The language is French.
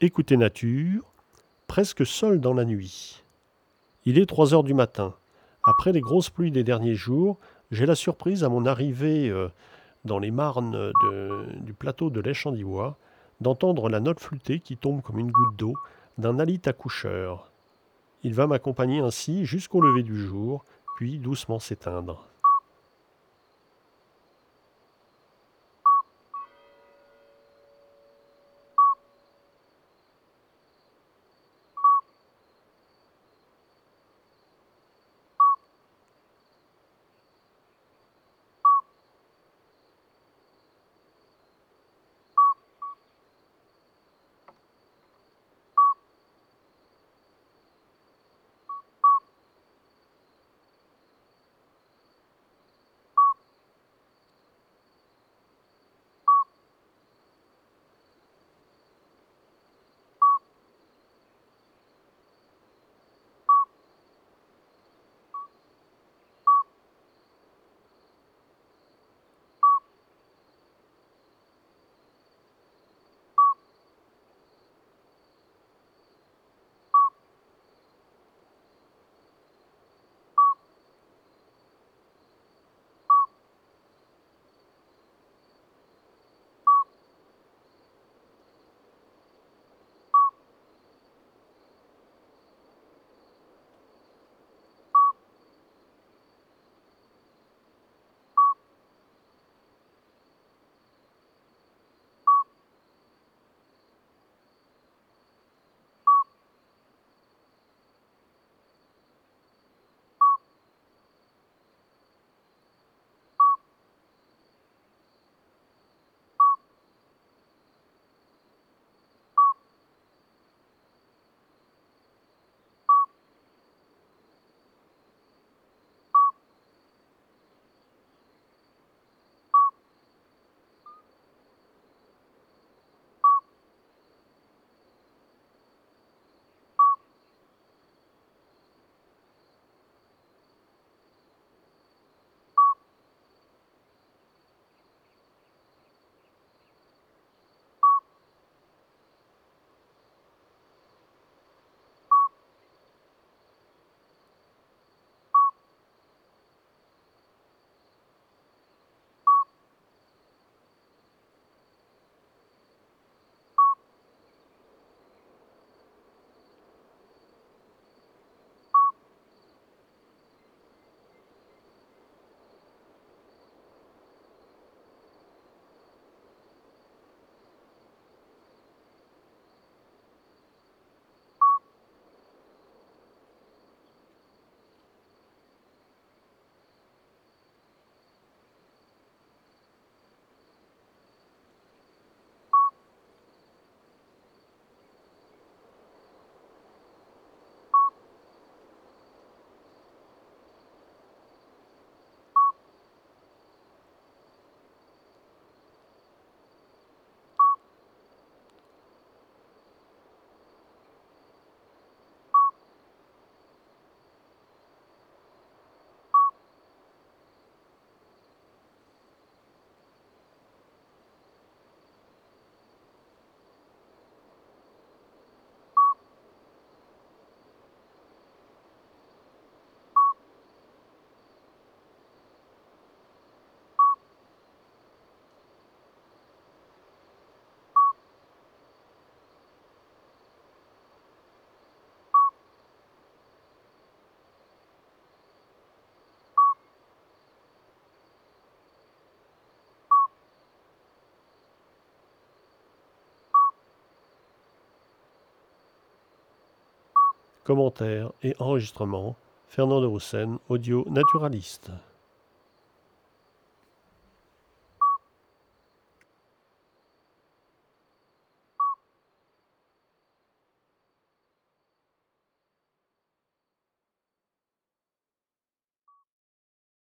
Écoutez Nature, presque seul dans la nuit. Il est 3 heures du matin. Après les grosses pluies des derniers jours, j'ai la surprise à mon arrivée euh, dans les marnes du plateau de l'Échandivois d'entendre la note flûtée qui tombe comme une goutte d'eau d'un alit accoucheur. Il va m'accompagner ainsi jusqu'au lever du jour, puis doucement s'éteindre. Commentaires et enregistrements, Fernand de Roussen, audio naturaliste.